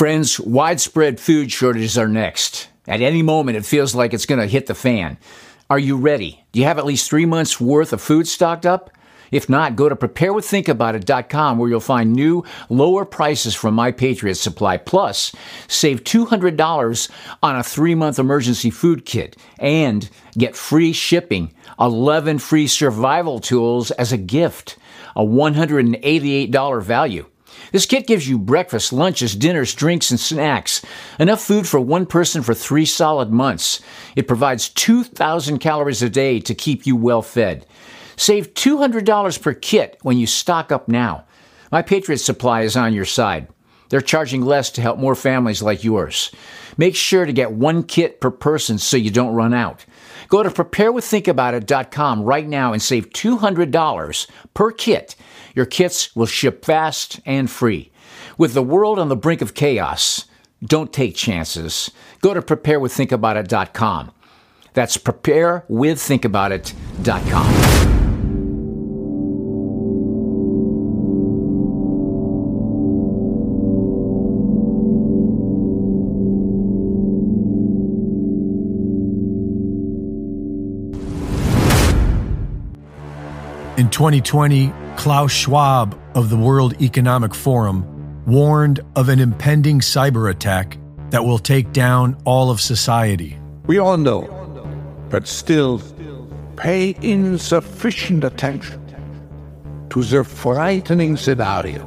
Friends, widespread food shortages are next. At any moment, it feels like it's going to hit the fan. Are you ready? Do you have at least three months' worth of food stocked up? If not, go to preparewiththinkaboutit.com where you'll find new, lower prices from My Patriot Supply. Plus, save $200 on a three month emergency food kit and get free shipping, 11 free survival tools as a gift, a $188 value. This kit gives you breakfast, lunches, dinners, drinks, and snacks. Enough food for one person for three solid months. It provides 2,000 calories a day to keep you well fed. Save $200 per kit when you stock up now. My Patriot Supply is on your side. They're charging less to help more families like yours. Make sure to get one kit per person so you don't run out. Go to preparewiththinkaboutit.com right now and save $200 per kit. Your kits will ship fast and free. With the world on the brink of chaos, don't take chances. Go to preparewiththinkaboutit.com. That's preparewiththinkaboutit.com. In 2020, Klaus Schwab of the World Economic Forum warned of an impending cyber attack that will take down all of society. We all know, but still pay insufficient attention to the frightening scenario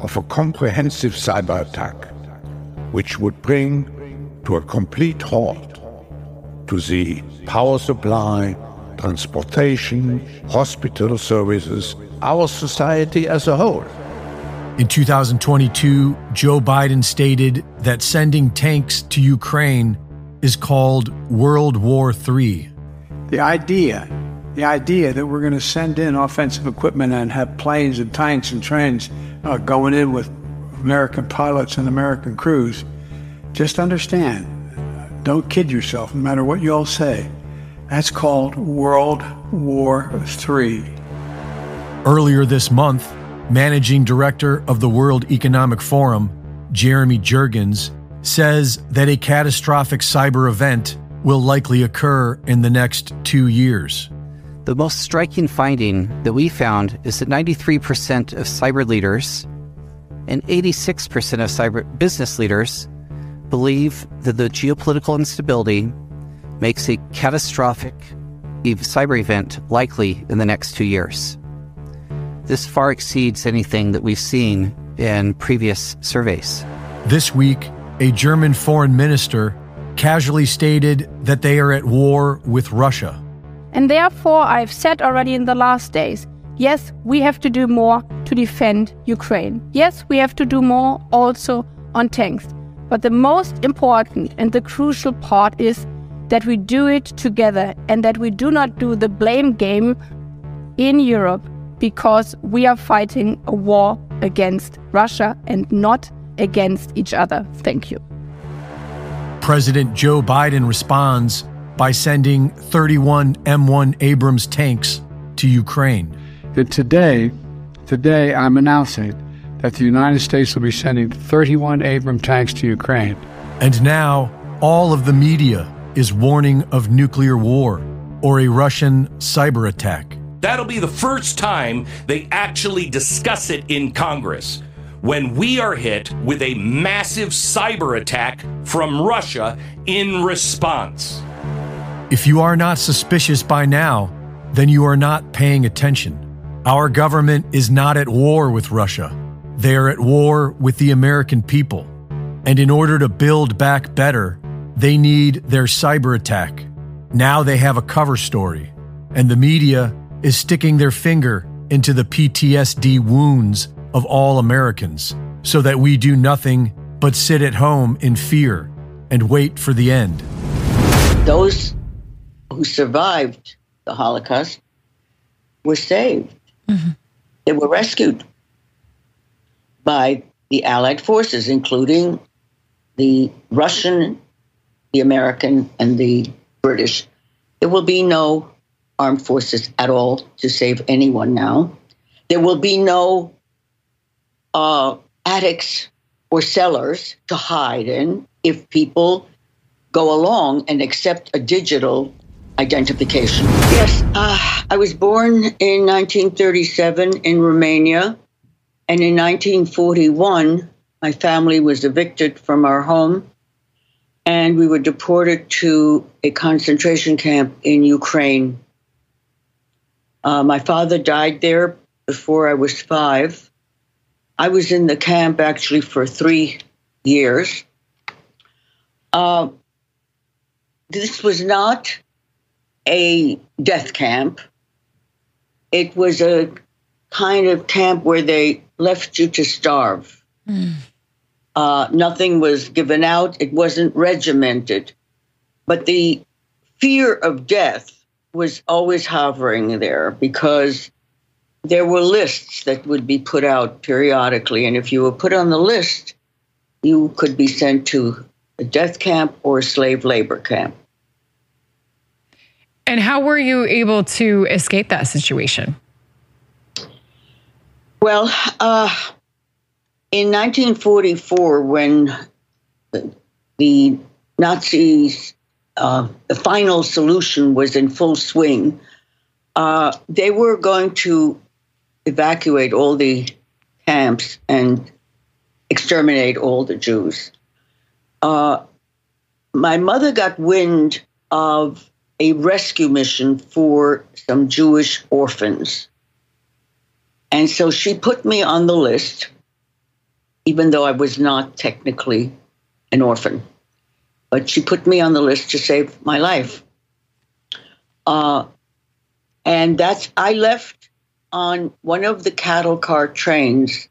of a comprehensive cyber attack, which would bring to a complete halt to the power supply transportation, hospital services, our society as a whole. In 2022, Joe Biden stated that sending tanks to Ukraine is called World War III. The idea, the idea that we're going to send in offensive equipment and have planes and tanks and trains uh, going in with American pilots and American crews, just understand, don't kid yourself, no matter what you all say. That's called World War III. Earlier this month, managing director of the World Economic Forum, Jeremy Jurgens, says that a catastrophic cyber event will likely occur in the next two years. The most striking finding that we found is that 93% of cyber leaders and 86% of cyber business leaders believe that the geopolitical instability makes a catastrophic cyber event likely in the next two years. This far exceeds anything that we've seen in previous surveys. This week, a German foreign minister casually stated that they are at war with Russia. And therefore, I've said already in the last days yes, we have to do more to defend Ukraine. Yes, we have to do more also on tanks. But the most important and the crucial part is that we do it together and that we do not do the blame game in Europe because we are fighting a war against Russia and not against each other. Thank you. President Joe Biden responds by sending 31 M1 Abrams tanks to Ukraine. That today, today I'm announcing that the United States will be sending 31 Abrams tanks to Ukraine. And now all of the media is warning of nuclear war or a Russian cyber attack. That'll be the first time they actually discuss it in Congress. When we are hit with a massive cyber attack from Russia in response. If you are not suspicious by now, then you are not paying attention. Our government is not at war with Russia. They are at war with the American people. And in order to build back better, they need their cyber attack. Now they have a cover story, and the media is sticking their finger into the PTSD wounds of all Americans so that we do nothing but sit at home in fear and wait for the end. Those who survived the Holocaust were saved. Mm-hmm. They were rescued by the Allied forces, including the Russian the American and the British. There will be no armed forces at all to save anyone now. There will be no uh, attics or cellars to hide in if people go along and accept a digital identification. Yes, uh, I was born in 1937 in Romania, and in 1941, my family was evicted from our home and we were deported to a concentration camp in Ukraine. Uh, my father died there before I was five. I was in the camp actually for three years. Uh, this was not a death camp. It was a kind of camp where they left you to starve. Mm. Uh, nothing was given out, it wasn't regimented. But the fear of death was always hovering there because there were lists that would be put out periodically. And if you were put on the list, you could be sent to a death camp or a slave labor camp. And how were you able to escape that situation? Well, uh, in 1944, when the Nazis, uh, the final solution was in full swing, uh, they were going to evacuate all the camps and exterminate all the Jews. Uh, my mother got wind of a rescue mission for some Jewish orphans. And so she put me on the list even though I was not technically an orphan. But she put me on the list to save my life. Uh, and that's, I left on one of the cattle car trains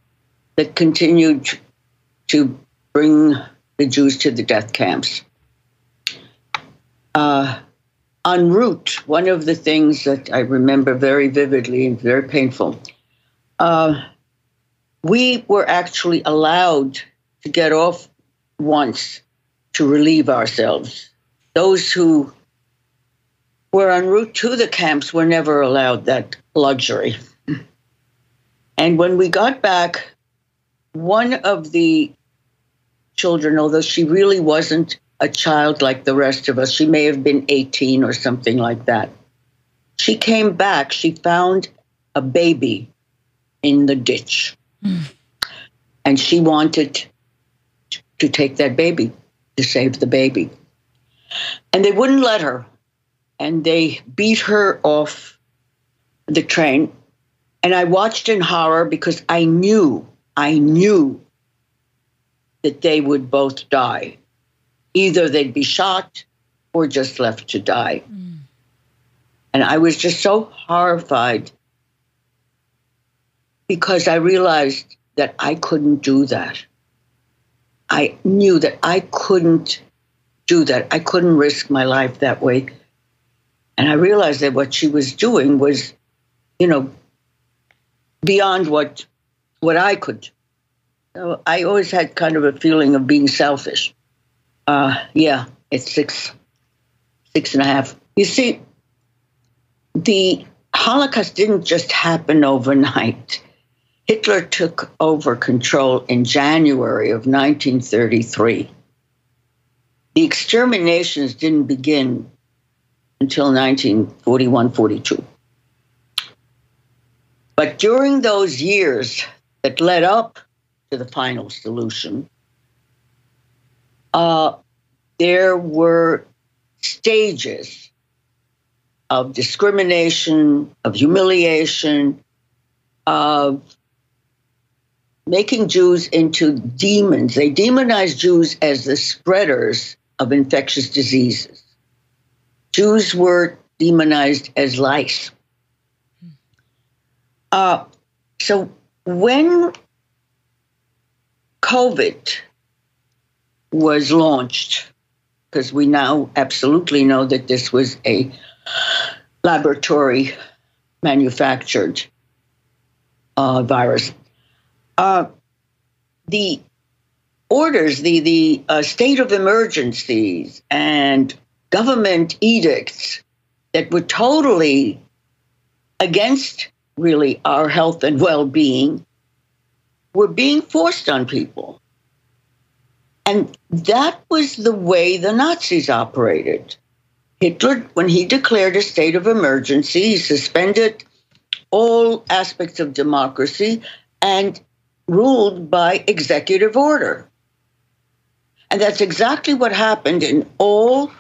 that continued to bring the Jews to the death camps. Uh, en route, one of the things that I remember very vividly and very painful, uh, we were actually allowed to get off once to relieve ourselves. Those who were en route to the camps were never allowed that luxury. And when we got back, one of the children, although she really wasn't a child like the rest of us, she may have been 18 or something like that. She came back, she found a baby in the ditch. And she wanted to take that baby, to save the baby. And they wouldn't let her. And they beat her off the train. And I watched in horror because I knew, I knew that they would both die. Either they'd be shot or just left to die. Mm. And I was just so horrified because I realized that I couldn't do that. I knew that I couldn't do that. I couldn't risk my life that way. And I realized that what she was doing was, you know, beyond what what I could. So I always had kind of a feeling of being selfish. Uh, yeah, it's six, six and a half. You see, the Holocaust didn't just happen overnight. Hitler took over control in January of 1933. The exterminations didn't begin until 1941 42. But during those years that led up to the final solution, uh, there were stages of discrimination, of humiliation, of making Jews into demons. They demonized Jews as the spreaders of infectious diseases. Jews were demonized as lice. Uh, so when COVID was launched, because we now absolutely know that this was a laboratory manufactured uh, virus uh, the orders, the the uh, state of emergencies, and government edicts that were totally against really our health and well-being were being forced on people. And that was the way the Nazis operated. Hitler, when he declared a state of emergency, he suspended all aspects of democracy and ruled by executive order. And that's exactly what happened in all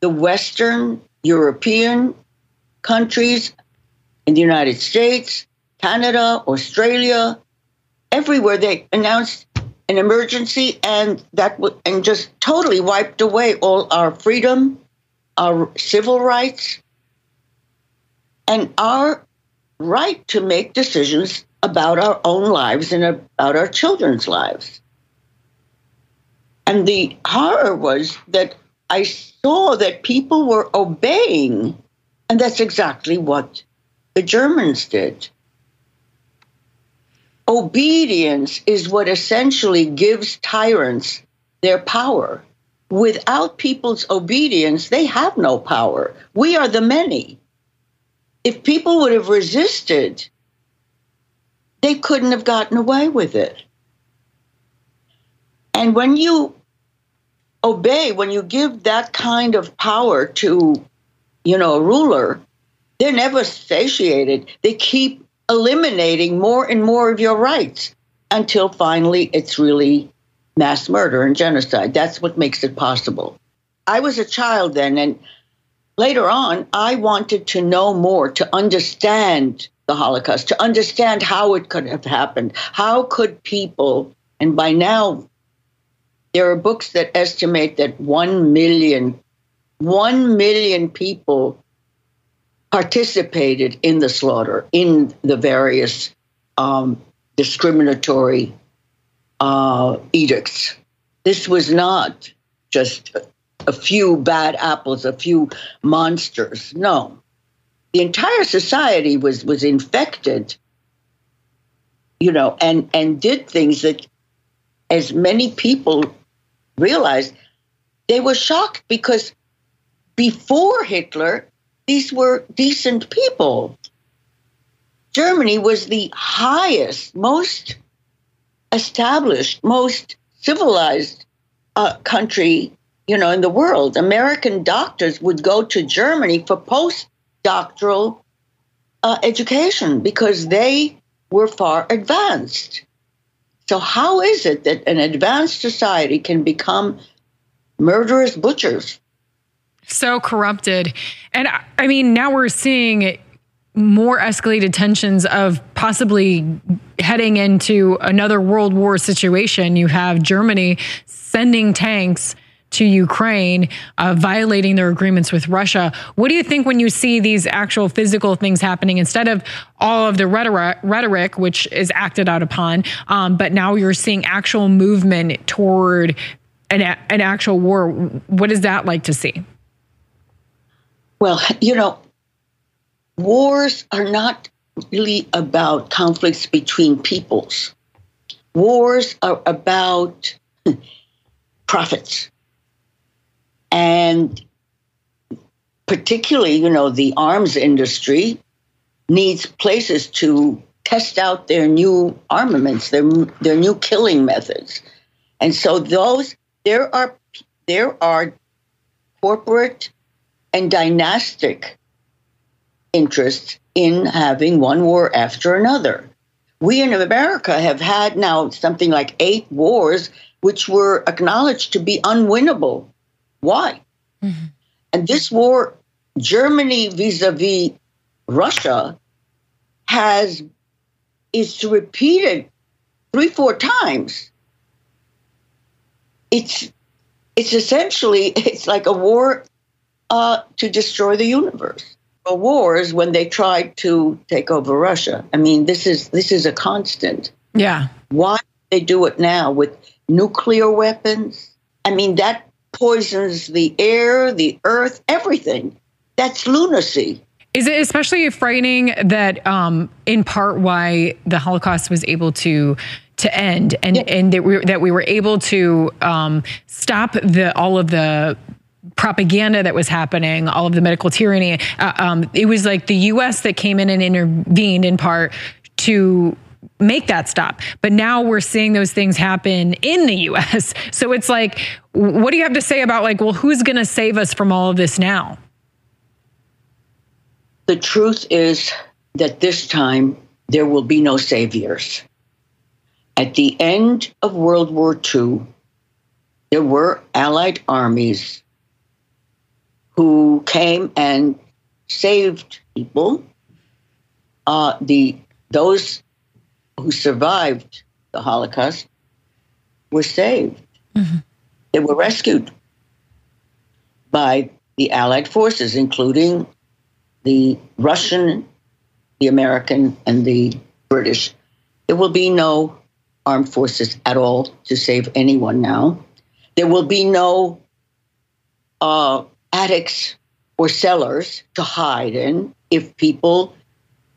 the Western European countries, in the United States, Canada, Australia, everywhere they announced an emergency and that w- and just totally wiped away all our freedom, our civil rights, and our right to make decisions about our own lives and about our children's lives. And the horror was that I saw that people were obeying, and that's exactly what the Germans did. Obedience is what essentially gives tyrants their power. Without people's obedience, they have no power. We are the many. If people would have resisted, they couldn't have gotten away with it. And when you obey, when you give that kind of power to, you know, a ruler, they're never satiated. They keep eliminating more and more of your rights until finally it's really mass murder and genocide. That's what makes it possible. I was a child then, and later on, I wanted to know more, to understand the Holocaust, to understand how it could have happened. How could people, and by now, there are books that estimate that 1 million, 1 million people participated in the slaughter, in the various um, discriminatory uh, edicts. This was not just a few bad apples, a few monsters. No, the entire society was was infected. You know, and and did things that, as many people realized, they were shocked because before Hitler, these were decent people. Germany was the highest, most established, most civilized uh, country, you know, in the world. American doctors would go to Germany for postdoctoral uh, education because they were far advanced. So, how is it that an advanced society can become murderous butchers? so corrupted. And I mean, now we're seeing more escalated tensions of possibly heading into another world war situation. You have Germany sending tanks to Ukraine, uh, violating their agreements with Russia. What do you think when you see these actual physical things happening instead of all of the rhetoric, rhetoric which is acted out upon, um, but now you're seeing actual movement toward an, an actual war? What is that like to see? Well, you know, wars are not really about conflicts between peoples. Wars are about profits. And particularly, you know, the arms industry needs places to test out their new armaments, their their new killing methods. And so those there are there are corporate and dynastic interests in having one war after another. We in America have had now something like eight wars which were acknowledged to be unwinnable. Why? Mm-hmm. And this war, Germany vis-a-vis Russia, has is repeated three, four times. It's it's essentially it's like a war uh, to destroy the universe. The wars when they tried to take over Russia. I mean, this is this is a constant. Yeah. Why they do it now with nuclear weapons? I mean, that poisons the air, the earth, everything. That's lunacy. Is it especially frightening that, um, in part, why the Holocaust was able to to end, and yeah. and that we that we were able to um, stop the all of the propaganda that was happening, all of the medical tyranny. Uh, um, it was like the U.S. that came in and intervened in part to make that stop. But now we're seeing those things happen in the US. So it's like, what do you have to say about like, well, who's going to save us from all of this now? The truth is that this time there will be no saviors. At the end of World War II, there were Allied armies who came and saved people. Uh, the those who survived the Holocaust were saved. Mm-hmm. They were rescued by the Allied forces, including the Russian, the American, and the British. There will be no armed forces at all to save anyone now. There will be no uh, attics or cellars to hide in if people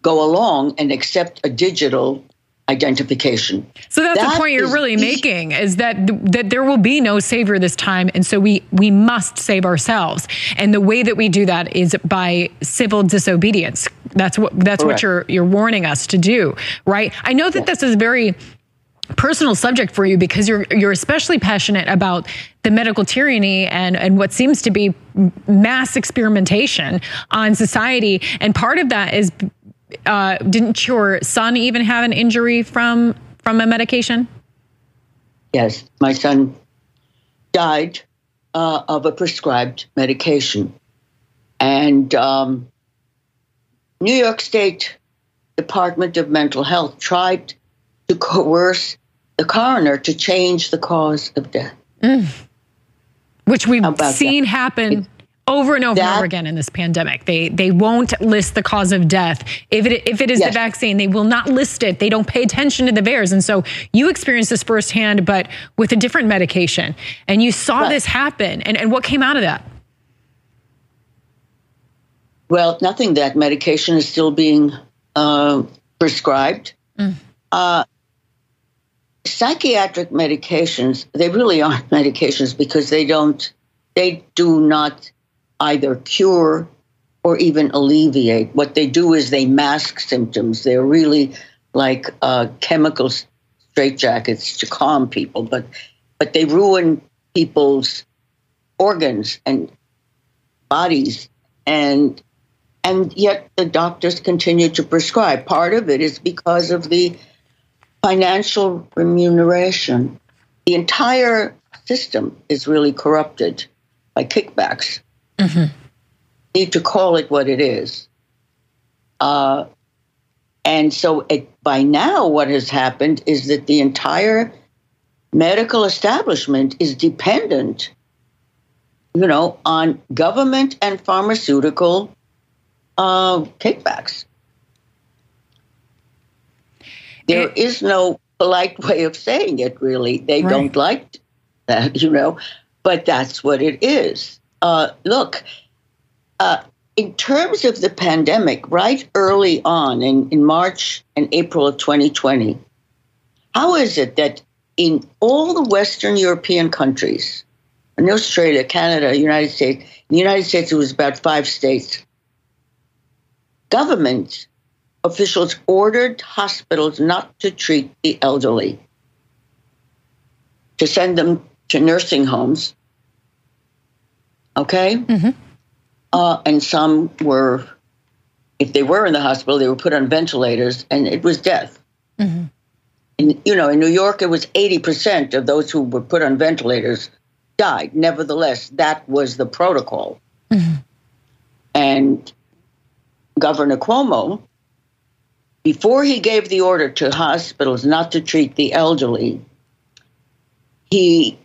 go along and accept a digital identification. So that's that the point you're really making is that that there will be no savior this time and so we we must save ourselves. And the way that we do that is by civil disobedience. That's what that's Correct. what you're you're warning us to do, right? I know that this is a very personal subject for you because you're you're especially passionate about the medical tyranny and and what seems to be mass experimentation on society and part of that is uh, didn't your son even have an injury from from a medication yes my son died uh, of a prescribed medication and um, new york state department of mental health tried to coerce the coroner to change the cause of death. Mm. Which we've seen that? happen over and over that, and over again in this pandemic. They they won't list the cause of death. If it if it is yes. the vaccine, they will not list it. They don't pay attention to the VAERS. And so you experienced this firsthand, but with a different medication. And you saw right. this happen. And, and what came out of that? Well, nothing. That medication is still being uh, prescribed. Mm. Uh, psychiatric medications, they really aren't medications because they don't, they do not either cure or even alleviate. What they do is they mask symptoms. They're really like uh, chemical straitjackets to calm people, but but they ruin people's organs and bodies, and and yet the doctors continue to prescribe. Part of it is because of the financial remuneration. The entire system is really corrupted by kickbacks. Mm-hmm. Need to call it what it is. Uh, and so, it, by now, what has happened is that the entire medical establishment is dependent, you know, on government and pharmaceutical uh, kickbacks. There it, is no polite way of saying it, really. They right. don't like that, you know, but that's what it is. Uh, look, uh, in terms of the pandemic, right early on in, in March and April of 2020, how is it that in all the Western European countries, in Australia, Canada, United States, in the United States, it was about five states, governments officials ordered hospitals not to treat the elderly, to send them to nursing homes. Okay? Mm-hmm. Uh, and some were, if they were in the hospital, they were put on ventilators, and it was death. Mm-hmm. In, you know, in New York, it was 80% of those who were put on ventilators died. Nevertheless, that was the protocol. Mm-hmm. And Governor Cuomo before he gave the order to hospitals not to treat the elderly, he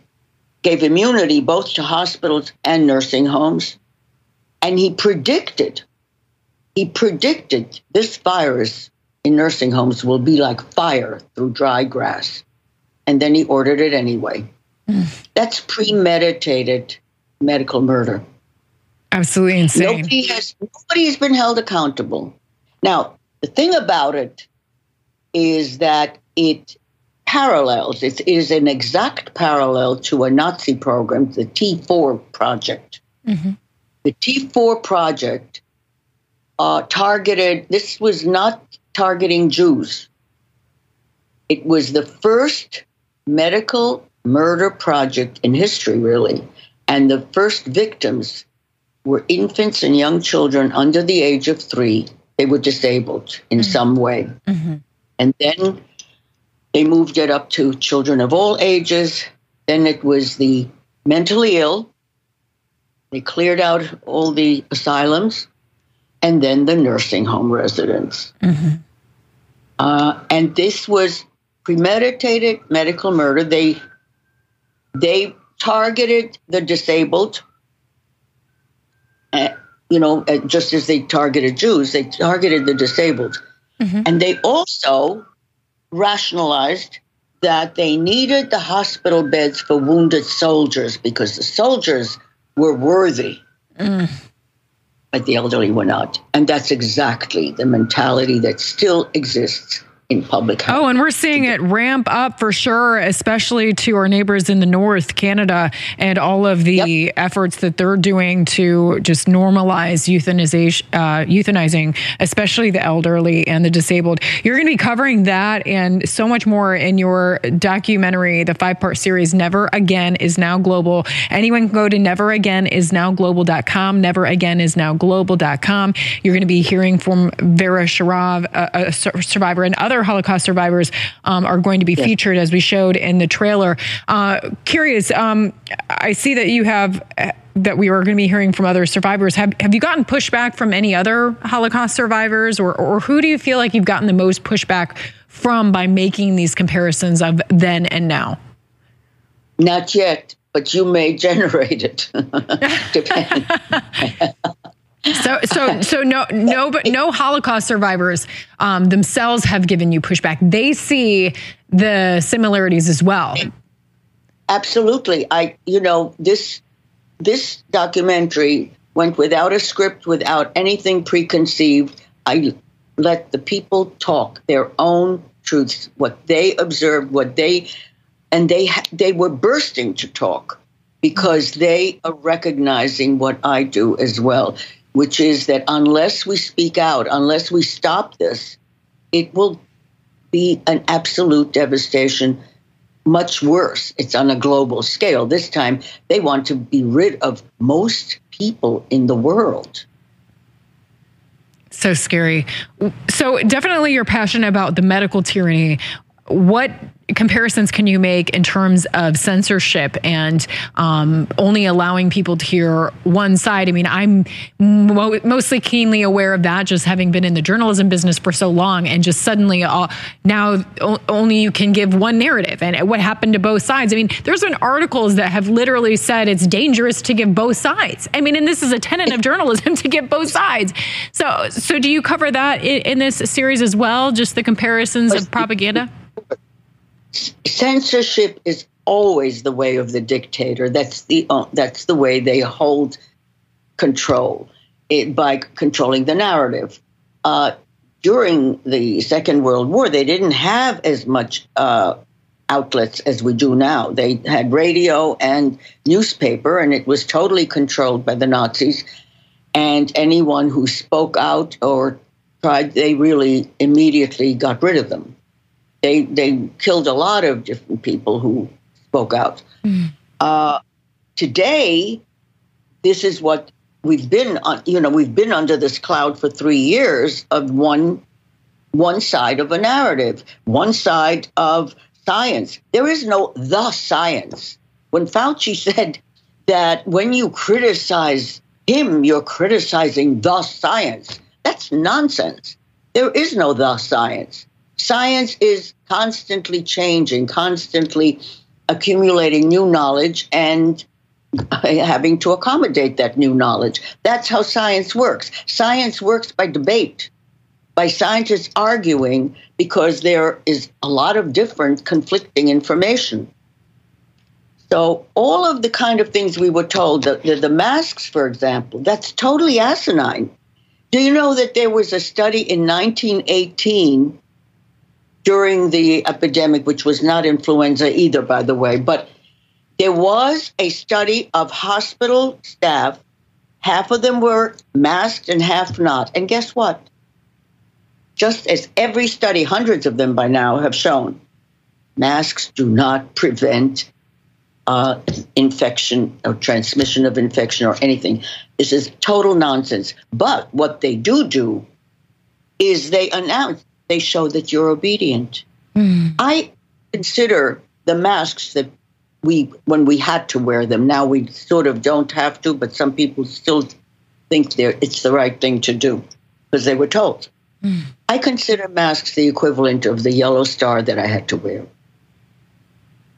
gave immunity both to hospitals and nursing homes. And he predicted, he predicted this virus in nursing homes will be like fire through dry grass. And then he ordered it anyway. Mm. That's premeditated medical murder. Absolutely insane. Nobody has nobody has been held accountable. Now, the thing about it is that it parallels, it is an exact parallel to a Nazi program, the T4 project. Mm-hmm. The T4 project uh, targeted, this was not targeting Jews. It was the first medical murder project in history, really. And the first victims were infants and young children under the age of three. They were disabled in mm-hmm. some way. Mm-hmm. And then they moved it up to children of all ages. Then it was the mentally ill. They cleared out all the asylums. And then the nursing home residents. Mm-hmm. Uh, and this was premeditated medical murder. They they targeted the disabled. Uh, you know, uh, just as they targeted Jews, they targeted the disabled, mm-hmm. and they also rationalized that they needed the hospital beds for wounded soldiers because the soldiers were worthy. Mm. But the elderly were not. And that's exactly the mentality that still exists public health. Oh, and we're seeing it ramp up for sure, especially to our neighbors in the north, Canada, and all of the yep. efforts that they're doing to just normalize euthanization, uh, euthanizing, especially the elderly and the disabled. You're going to be covering that and so much more in your documentary, the five part series, Never Again is Now Global. Anyone can go to neveragainisnowglobal.com. Never Again is Now Global.com. You're going to be hearing from Vera Sharav, a, a survivor, and other Holocaust survivors um, are going to be yes. featured, as we showed in the trailer. Uh, curious, um, I see that you have that we are going to be hearing from other survivors. Have have you gotten pushback from any other Holocaust survivors, or or who do you feel like you've gotten the most pushback from by making these comparisons of then and now? Not yet, but you may generate it. Depends. So, so, so no, no, but no Holocaust survivors um, themselves have given you pushback. They see the similarities as well. Absolutely. I, you know, this this documentary went without a script, without anything preconceived. I let the people talk their own truths, what they observed, what they, and they they were bursting to talk because they are recognizing what I do as well which is that unless we speak out, unless we stop this, it will be an absolute devastation, much worse. It's on a global scale. This time, they want to be rid of most people in the world. So scary. So, definitely, you're passionate about the medical tyranny. What comparisons can you make in terms of censorship and um, only allowing people to hear one side? I mean, I'm mo- mostly keenly aware of that, just having been in the journalism business for so long, and just suddenly uh, now o- only you can give one narrative. And what happened to both sides? I mean, there's been articles that have literally said it's dangerous to give both sides. I mean, and this is a tenet of journalism to give both sides. So, so do you cover that in, in this series as well? Just the comparisons of propaganda censorship is always the way of the dictator. That's the uh, that's the way they hold control it, by controlling the narrative. Uh, during the Second World War, they didn't have as much uh, outlets as we do now. They had radio and newspaper, and it was totally controlled by the Nazis. And anyone who spoke out or tried, they really immediately got rid of them they they killed a lot of different people who spoke out. Mm. Uh, today, this is what we've been on. You know, we've been under this cloud for three years of one one side of a narrative, one side of science. There is no the science. When Fauci said that when you criticize him, you're criticizing the science. That's nonsense. There is no the science. Science is constantly changing, constantly accumulating new knowledge and having to accommodate that new knowledge. That's how science works. Science works by debate, by scientists arguing because there is a lot of different conflicting information. So, all of the kind of things we were told, the, the, the masks, for example, that's totally asinine. Do you know that there was a study in 1918 during the epidemic, which was not influenza either, by the way. But there was a study of hospital staff. Half of them were masked and half not. And guess what? Just as every study, hundreds of them by now have shown, masks do not prevent uh, infection or transmission of infection or anything. This is total nonsense. But what they do do is they announce, they show that you're obedient. Mm. I consider the masks that we, when we had to wear them, now we sort of don't have to, but some people still think it's the right thing to do because they were told. Mm. I consider masks the equivalent of the yellow star that I had to wear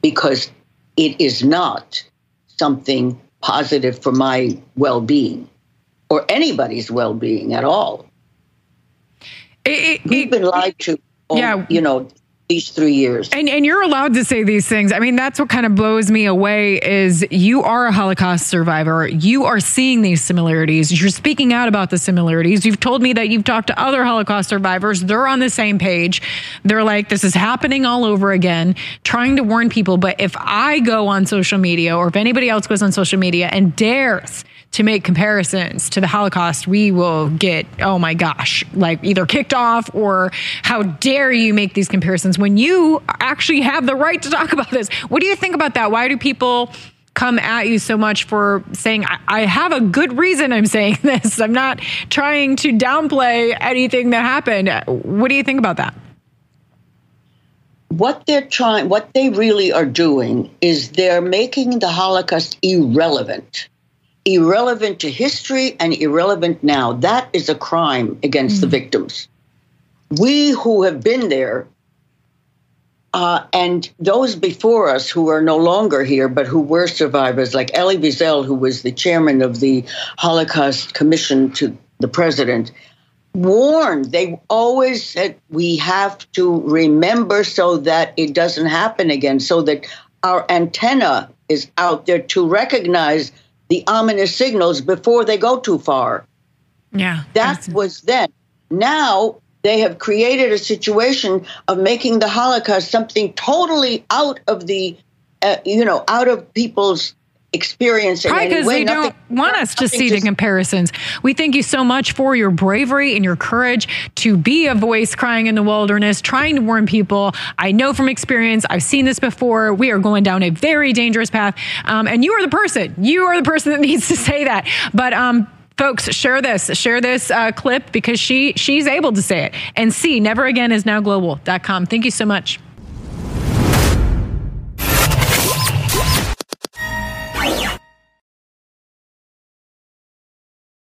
because it is not something positive for my well being or anybody's well being at all. It, it, We've been lied to. All, yeah. You know, these three years. And and you're allowed to say these things. I mean, that's what kind of blows me away is you are a Holocaust survivor. You are seeing these similarities. You're speaking out about the similarities. You've told me that you've talked to other Holocaust survivors. They're on the same page. They're like, this is happening all over again, trying to warn people. But if I go on social media or if anybody else goes on social media and dares to make comparisons to the Holocaust, we will get, oh my gosh, like either kicked off or how dare you make these comparisons when you actually have the right to talk about this. What do you think about that? Why do people come at you so much for saying, I, I have a good reason I'm saying this? I'm not trying to downplay anything that happened. What do you think about that? what they're trying, what they really are doing is they're making the Holocaust irrelevant irrelevant to history and irrelevant now. That is a crime against mm. the victims. We who have been there, uh, and those before us who are no longer here, but who were survivors, like Elie Wiesel, who was the chairman of the Holocaust Commission to the president, warned. They always said we have to remember so that it doesn't happen again, so that our antenna is out there to recognize the ominous signals before they go too far. Yeah. That was then. Now they have created a situation of making the Holocaust something totally out of the, uh, you know, out of people's experience. Probably because they don't want us to see just, the comparisons. We thank you so much for your bravery and your courage to be a voice crying in the wilderness, trying to warn people. I know from experience, I've seen this before. We are going down a very dangerous path. Um, and you are the person, you are the person that needs to say that. But, um, folks share this share this uh, clip because she she's able to say it and see never again is now global.com thank you so much